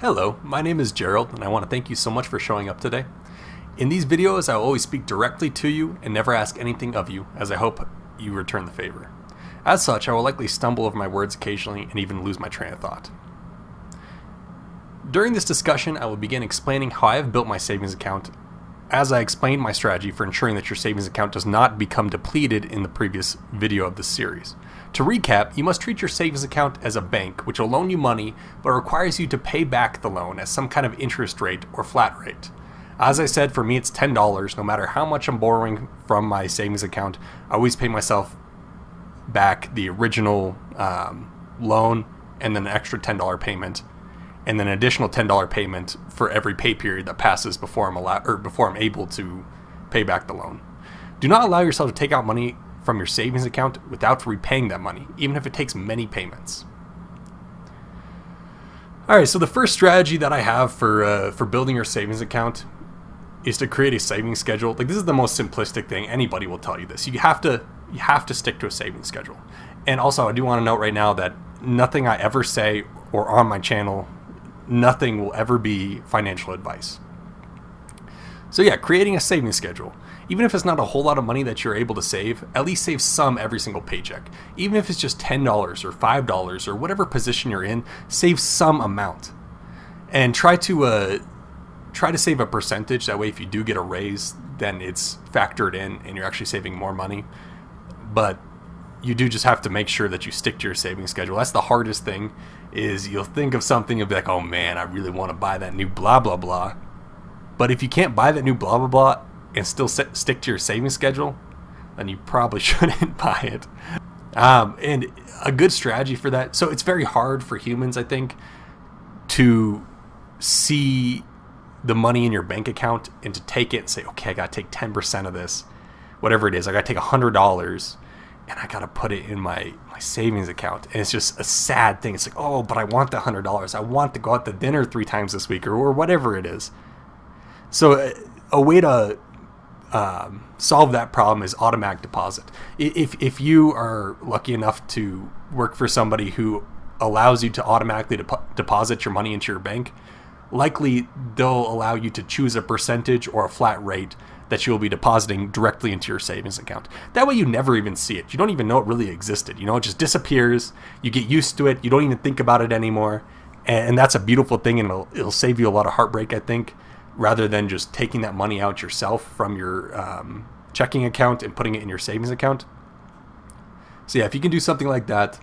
Hello, my name is Gerald, and I want to thank you so much for showing up today. In these videos, I will always speak directly to you and never ask anything of you, as I hope you return the favor. As such, I will likely stumble over my words occasionally and even lose my train of thought. During this discussion, I will begin explaining how I have built my savings account as I explained my strategy for ensuring that your savings account does not become depleted in the previous video of this series. To recap, you must treat your savings account as a bank, which will loan you money but requires you to pay back the loan at some kind of interest rate or flat rate. As I said, for me it's $10. No matter how much I'm borrowing from my savings account, I always pay myself back the original um, loan and then an extra $10 payment and then an additional $10 payment for every pay period that passes before I'm allowed or before I'm able to pay back the loan. Do not allow yourself to take out money from your savings account without repaying that money, even if it takes many payments. All right, so the first strategy that I have for uh, for building your savings account is to create a savings schedule. Like this is the most simplistic thing. Anybody will tell you this. You have to you have to stick to a savings schedule. And also, I do want to note right now that nothing I ever say or on my channel nothing will ever be financial advice. So, yeah, creating a savings schedule. Even if it's not a whole lot of money that you're able to save, at least save some every single paycheck. Even if it's just $10 or $5 or whatever position you're in, save some amount. And try to uh, try to save a percentage. That way, if you do get a raise, then it's factored in and you're actually saving more money. But you do just have to make sure that you stick to your saving schedule. That's the hardest thing is you'll think of something and be like, oh man, I really want to buy that new blah blah blah. But if you can't buy that new blah blah blah and still set, stick to your saving schedule, then you probably shouldn't buy it. Um, and a good strategy for that. So it's very hard for humans, I think, to see the money in your bank account and to take it and say, okay, I got to take 10% of this, whatever it is. I got to take $100 and I gotta put it in my my savings account. And it's just a sad thing. It's like, oh, but I want the hundred dollars. I want to go out to dinner three times this week, or, or whatever it is. So a, uh, a way to um, solve that problem is automatic deposit. If if you are lucky enough to work for somebody who allows you to automatically de- deposit your money into your bank, likely they'll allow you to choose a percentage or a flat rate that you'll be depositing directly into your savings account. That way you never even see it. You don't even know it really existed. You know, it just disappears. You get used to it. You don't even think about it anymore. And that's a beautiful thing and it'll, it'll save you a lot of heartbreak, I think, rather than just taking that money out yourself from your um, checking account and putting it in your savings account. So yeah, if you can do something like that,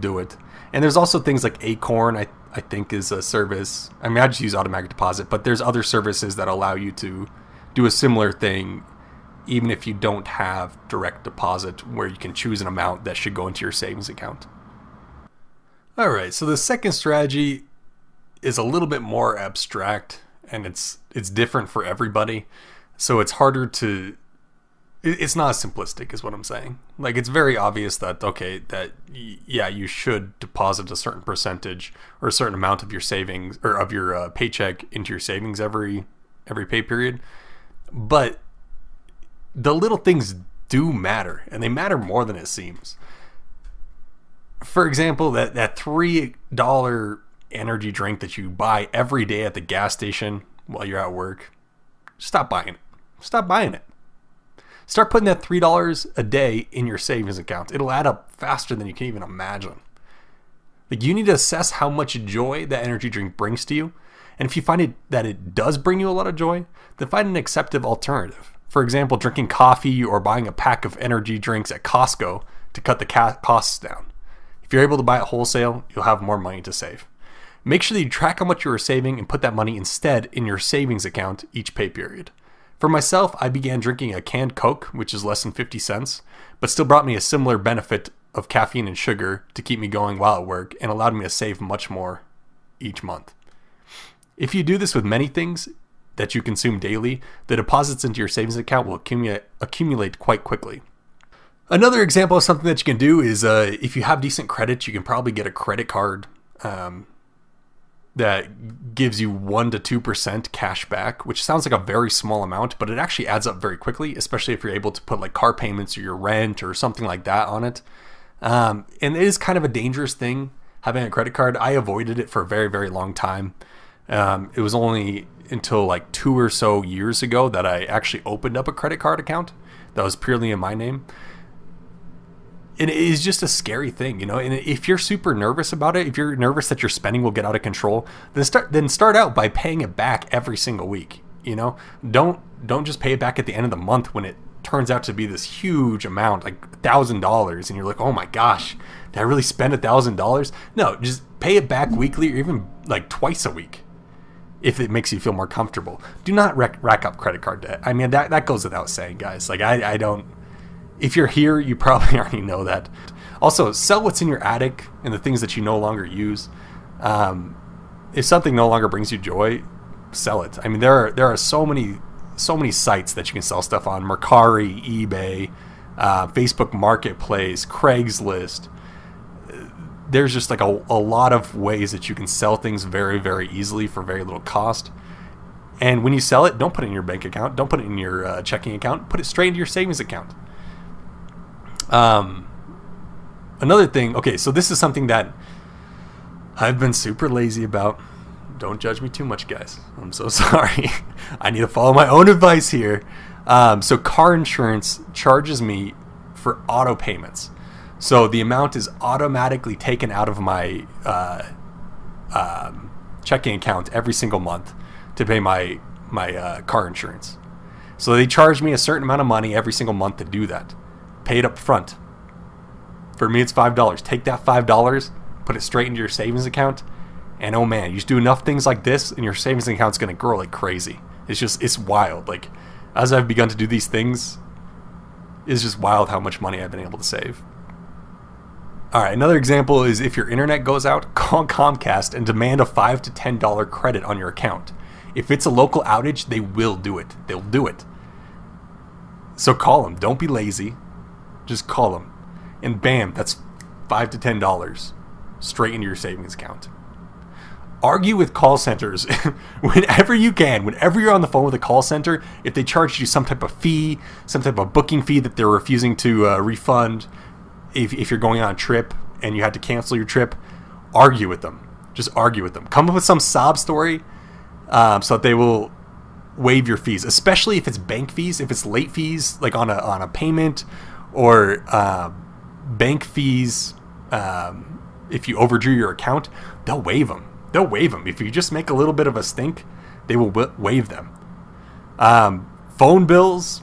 do it. And there's also things like Acorn, I, I think is a service. I mean, I just use automatic deposit, but there's other services that allow you to do a similar thing even if you don't have direct deposit where you can choose an amount that should go into your savings account. All right, so the second strategy is a little bit more abstract and it's it's different for everybody. So it's harder to it's not as simplistic is what I'm saying. Like it's very obvious that okay, that yeah, you should deposit a certain percentage or a certain amount of your savings or of your uh, paycheck into your savings every every pay period but the little things do matter, and they matter more than it seems. For example, that, that $3 energy drink that you buy every day at the gas station while you're at work, stop buying it. Stop buying it. Start putting that $3 a day in your savings account. It'll add up faster than you can even imagine. Like you need to assess how much joy that energy drink brings to you and if you find it that it does bring you a lot of joy, then find an acceptable alternative. For example, drinking coffee or buying a pack of energy drinks at Costco to cut the costs down. If you're able to buy it wholesale, you'll have more money to save. Make sure that you track how much you are saving and put that money instead in your savings account each pay period. For myself, I began drinking a canned Coke, which is less than 50 cents, but still brought me a similar benefit of caffeine and sugar to keep me going while at work and allowed me to save much more each month. If you do this with many things that you consume daily, the deposits into your savings account will accumulate, quite quickly. Another example of something that you can do is uh, if you have decent credit, you can probably get a credit card um, that gives you 1% to 2% cash back, which sounds like a very small amount, but it actually adds up very quickly, especially if you're able to put like car payments or your rent or something like that on it. Um, and it is kind of a dangerous thing having a credit card. I avoided it for a very, very long time. Um, it was only until like two or so years ago that I actually opened up a credit card account that was purely in my name. And it is just a scary thing, you know. And if you're super nervous about it, if you're nervous that your spending will get out of control, then start then start out by paying it back every single week. You know, don't don't just pay it back at the end of the month when it turns out to be this huge amount, like thousand dollars, and you're like, oh my gosh, did I really spend a thousand dollars? No, just pay it back weekly or even like twice a week if it makes you feel more comfortable. Do not rack, rack up credit card debt. I mean, that, that goes without saying, guys. Like, I, I don't. If you're here, you probably already know that. Also, sell what's in your attic and the things that you no longer use. Um, if something no longer brings you joy, sell it. I mean, there are there are so many so many sites that you can sell stuff on: Mercari, eBay, uh, Facebook Marketplace, Craigslist. There's just like a, a lot of ways that you can sell things very very easily for very little cost. And when you sell it, don't put it in your bank account. Don't put it in your uh, checking account. Put it straight into your savings account. Um, another thing. Okay, so this is something that I've been super lazy about don't judge me too much, guys. I'm so sorry. I need to follow my own advice here. Um, so, car insurance charges me for auto payments. So, the amount is automatically taken out of my uh, um, checking account every single month to pay my, my uh, car insurance. So, they charge me a certain amount of money every single month to do that. Pay it up front. For me, it's $5. Take that $5, put it straight into your savings account and oh man, you just do enough things like this, and your savings account's gonna grow like crazy. It's just it's wild. Like as I've begun to do these things, it's just wild how much money I've been able to save. All right, another example is if your internet goes out, call Comcast and demand a five to ten dollar credit on your account. If it's a local outage, they will do it. They'll do it. So call them. Don't be lazy. Just call them, and bam, that's five to ten dollars straight into your savings account argue with call centers whenever you can. Whenever you're on the phone with a call center, if they charge you some type of fee, some type of booking fee that they're refusing to uh, refund, if, if you're going on a trip and you had to cancel your trip, argue with them. Just argue with them. Come up with some sob story um, so that they will waive your fees, especially if it's bank fees, if it's late fees, like on a, on a payment or uh, bank fees. Um, if you overdrew your account, they'll waive them they'll waive them. If you just make a little bit of a stink, they will waive them. Um, phone bills.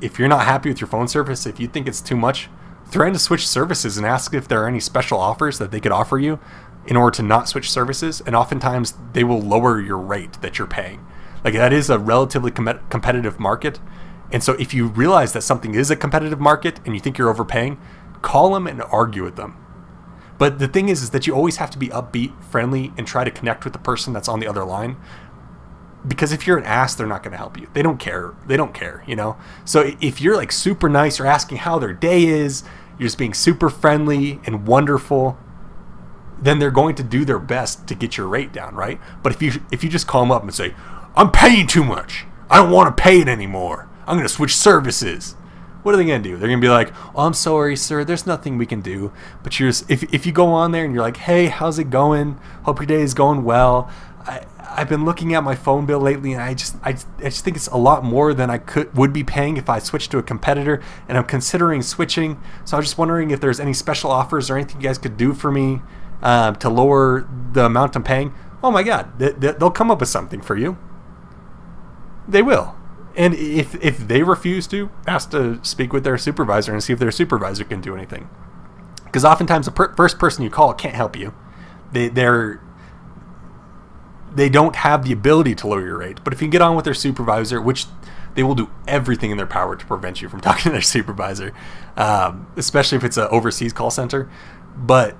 If you're not happy with your phone service, if you think it's too much, threaten to switch services and ask if there are any special offers that they could offer you in order to not switch services. And oftentimes they will lower your rate that you're paying. Like that is a relatively com- competitive market. And so if you realize that something is a competitive market and you think you're overpaying, call them and argue with them but the thing is, is that you always have to be upbeat, friendly, and try to connect with the person that's on the other line. Because if you're an ass, they're not going to help you. They don't care. They don't care, you know? So if you're like super nice or asking how their day is, you're just being super friendly and wonderful, then they're going to do their best to get your rate down, right? But if you if you just call them up and say, "I'm paying too much. I don't want to pay it anymore. I'm going to switch services." what are they going to do? They're going to be like, "Oh, I'm sorry, sir. There's nothing we can do." But you're just, if if you go on there and you're like, "Hey, how's it going? Hope your day is going well." I I've been looking at my phone bill lately, and I just I, I just think it's a lot more than I could would be paying if I switched to a competitor, and I'm considering switching. So I was just wondering if there's any special offers or anything you guys could do for me uh, to lower the amount I'm paying. Oh my God, they, they'll come up with something for you. They will. And if if they refuse to, ask to speak with their supervisor and see if their supervisor can do anything. Because oftentimes the per- first person you call can't help you. They they're they don't have the ability to lower your rate. But if you get on with their supervisor, which they will do everything in their power to prevent you from talking to their supervisor, um, especially if it's an overseas call center. But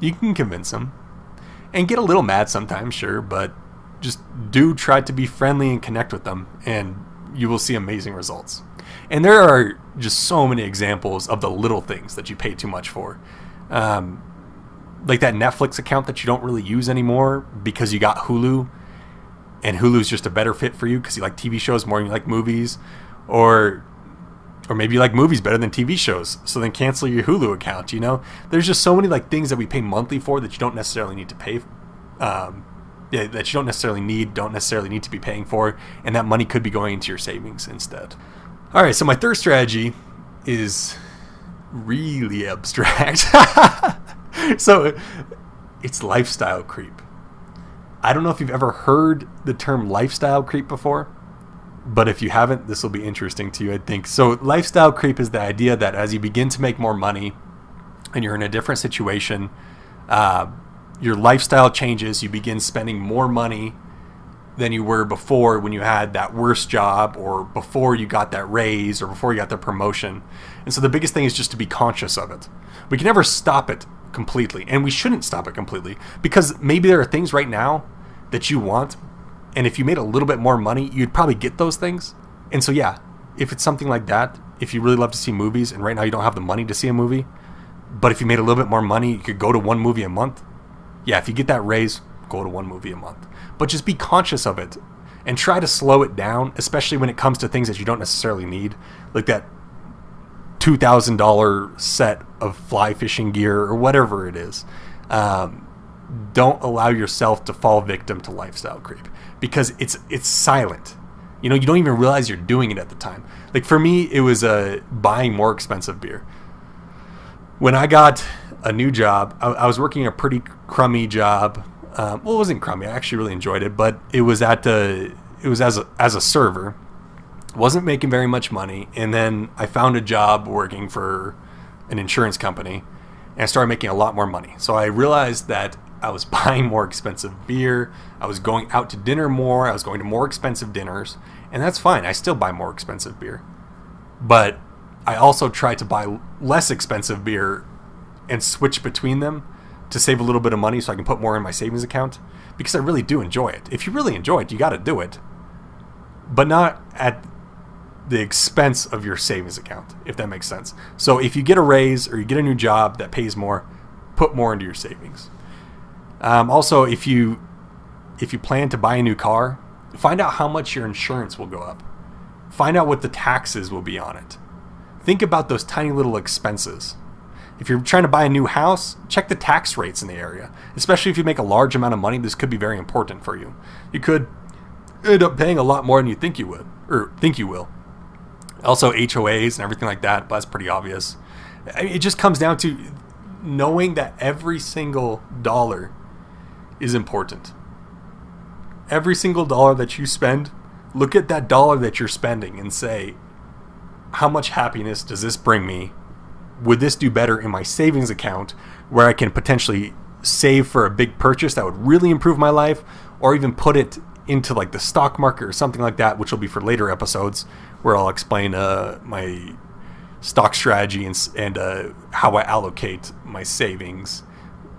you can convince them and get a little mad sometimes, sure, but just do try to be friendly and connect with them and you will see amazing results. And there are just so many examples of the little things that you pay too much for. Um, like that Netflix account that you don't really use anymore because you got Hulu, and Hulu's just a better fit for you because you like TV shows more than you like movies. Or or maybe you like movies better than TV shows, so then cancel your Hulu account. You know, there's just so many like things that we pay monthly for that you don't necessarily need to pay. Um, that you don't necessarily need, don't necessarily need to be paying for, and that money could be going into your savings instead. All right, so my third strategy is really abstract. so it's lifestyle creep. I don't know if you've ever heard the term lifestyle creep before, but if you haven't, this will be interesting to you, I think. So, lifestyle creep is the idea that as you begin to make more money and you're in a different situation, uh, your lifestyle changes, you begin spending more money than you were before when you had that worst job or before you got that raise or before you got the promotion. And so the biggest thing is just to be conscious of it. We can never stop it completely, and we shouldn't stop it completely because maybe there are things right now that you want, and if you made a little bit more money, you'd probably get those things. And so, yeah, if it's something like that, if you really love to see movies and right now you don't have the money to see a movie, but if you made a little bit more money, you could go to one movie a month. Yeah, if you get that raise, go to one movie a month. But just be conscious of it and try to slow it down, especially when it comes to things that you don't necessarily need, like that $2,000 set of fly fishing gear or whatever it is. Um, don't allow yourself to fall victim to lifestyle creep because it's it's silent. You know, you don't even realize you're doing it at the time. Like for me, it was uh, buying more expensive beer. When I got a new job, I, I was working a pretty crummy job. Um, well, it wasn't crummy. I actually really enjoyed it, but it was at the it was as a, as a server. Wasn't making very much money, and then I found a job working for an insurance company, and I started making a lot more money. So I realized that I was buying more expensive beer. I was going out to dinner more. I was going to more expensive dinners. And that's fine. I still buy more expensive beer. But I also tried to buy less expensive beer and switch between them to save a little bit of money so I can put more in my savings account because I really do enjoy it. If you really enjoy it, you got to do it. But not at the expense of your savings account, if that makes sense. So if you get a raise or you get a new job that pays more, put more into your savings. Um, also, if you if you plan to buy a new car, find out how much your insurance will go up. Find out what the taxes will be on it. Think about those tiny little expenses. If you're trying to buy a new house, check the tax rates in the area. Especially if you make a large amount of money, this could be very important for you. You could end up paying a lot more than you think you would, or think you will. Also, HOAs and everything like that, but that's pretty obvious. It just comes down to knowing that every single dollar is important. Every single dollar that you spend, look at that dollar that you're spending and say, how much happiness does this bring me? Would this do better in my savings account where I can potentially save for a big purchase that would really improve my life or even put it into like the stock market or something like that, which will be for later episodes where I'll explain uh, my stock strategy and, and uh, how I allocate my savings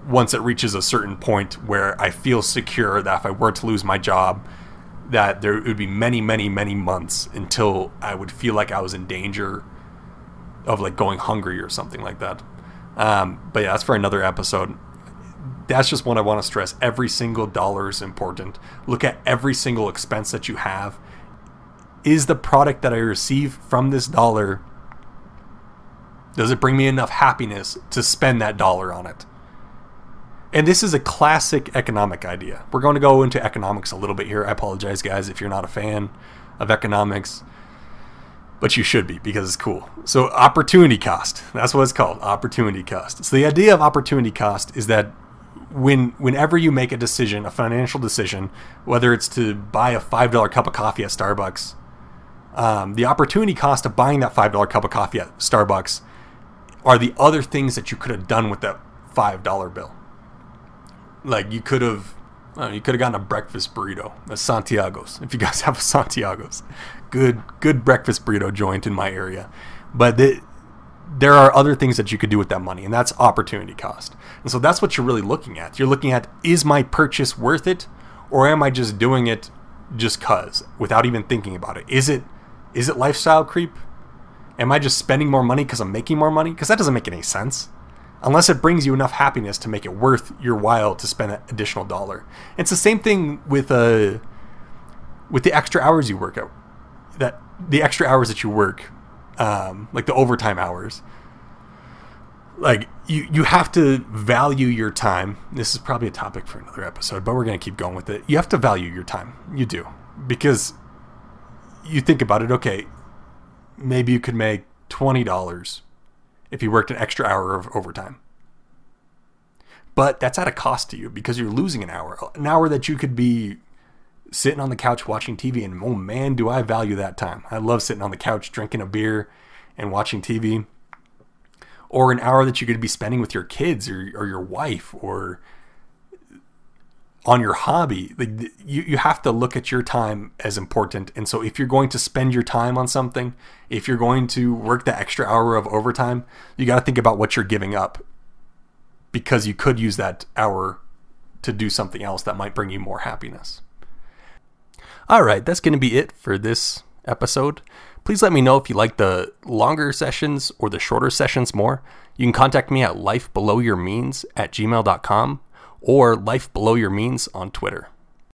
once it reaches a certain point where I feel secure that if I were to lose my job, that there would be many, many, many months until I would feel like I was in danger of like going hungry or something like that. Um, but yeah, that's for another episode. That's just what I want to stress. Every single dollar is important. Look at every single expense that you have. Is the product that I receive from this dollar, does it bring me enough happiness to spend that dollar on it? And this is a classic economic idea. We're going to go into economics a little bit here. I apologize, guys, if you're not a fan of economics, but you should be because it's cool. So, opportunity cost. That's what it's called opportunity cost. So, the idea of opportunity cost is that when whenever you make a decision, a financial decision, whether it's to buy a $5 cup of coffee at Starbucks, um, the opportunity cost of buying that $5 cup of coffee at Starbucks are the other things that you could have done with that $5 bill. Like you could have, Oh, you could have gotten a breakfast burrito, a Santiago's. If you guys have a Santiago's, good good breakfast burrito joint in my area. But the, there are other things that you could do with that money, and that's opportunity cost. And so that's what you're really looking at. You're looking at is my purchase worth it, or am I just doing it just cause without even thinking about it? Is it is it lifestyle creep? Am I just spending more money because I'm making more money? Because that doesn't make any sense unless it brings you enough happiness to make it worth your while to spend an additional dollar. It's the same thing with uh, with the extra hours you work out. That the extra hours that you work, um, like the overtime hours. Like you, you have to value your time. This is probably a topic for another episode, but we're gonna keep going with it. You have to value your time. You do because you think about it. Okay, maybe you could make twenty dollars if you worked an extra hour of overtime. But that's at a cost to you because you're losing an hour, an hour that you could be sitting on the couch watching TV. And oh man, do I value that time! I love sitting on the couch drinking a beer and watching TV or an hour that you could be spending with your kids or, or your wife or on your hobby you, you have to look at your time as important. And so if you're going to spend your time on something if you're going to work the extra hour of overtime you got to think about what you're giving up because you could use that hour to do something else that might bring you more happiness. All right that's going to be it for this episode. Please let me know if you like the longer sessions or the shorter sessions more. You can contact me at lifebelowyourmeans at gmail.com or Life Below Your Means on Twitter.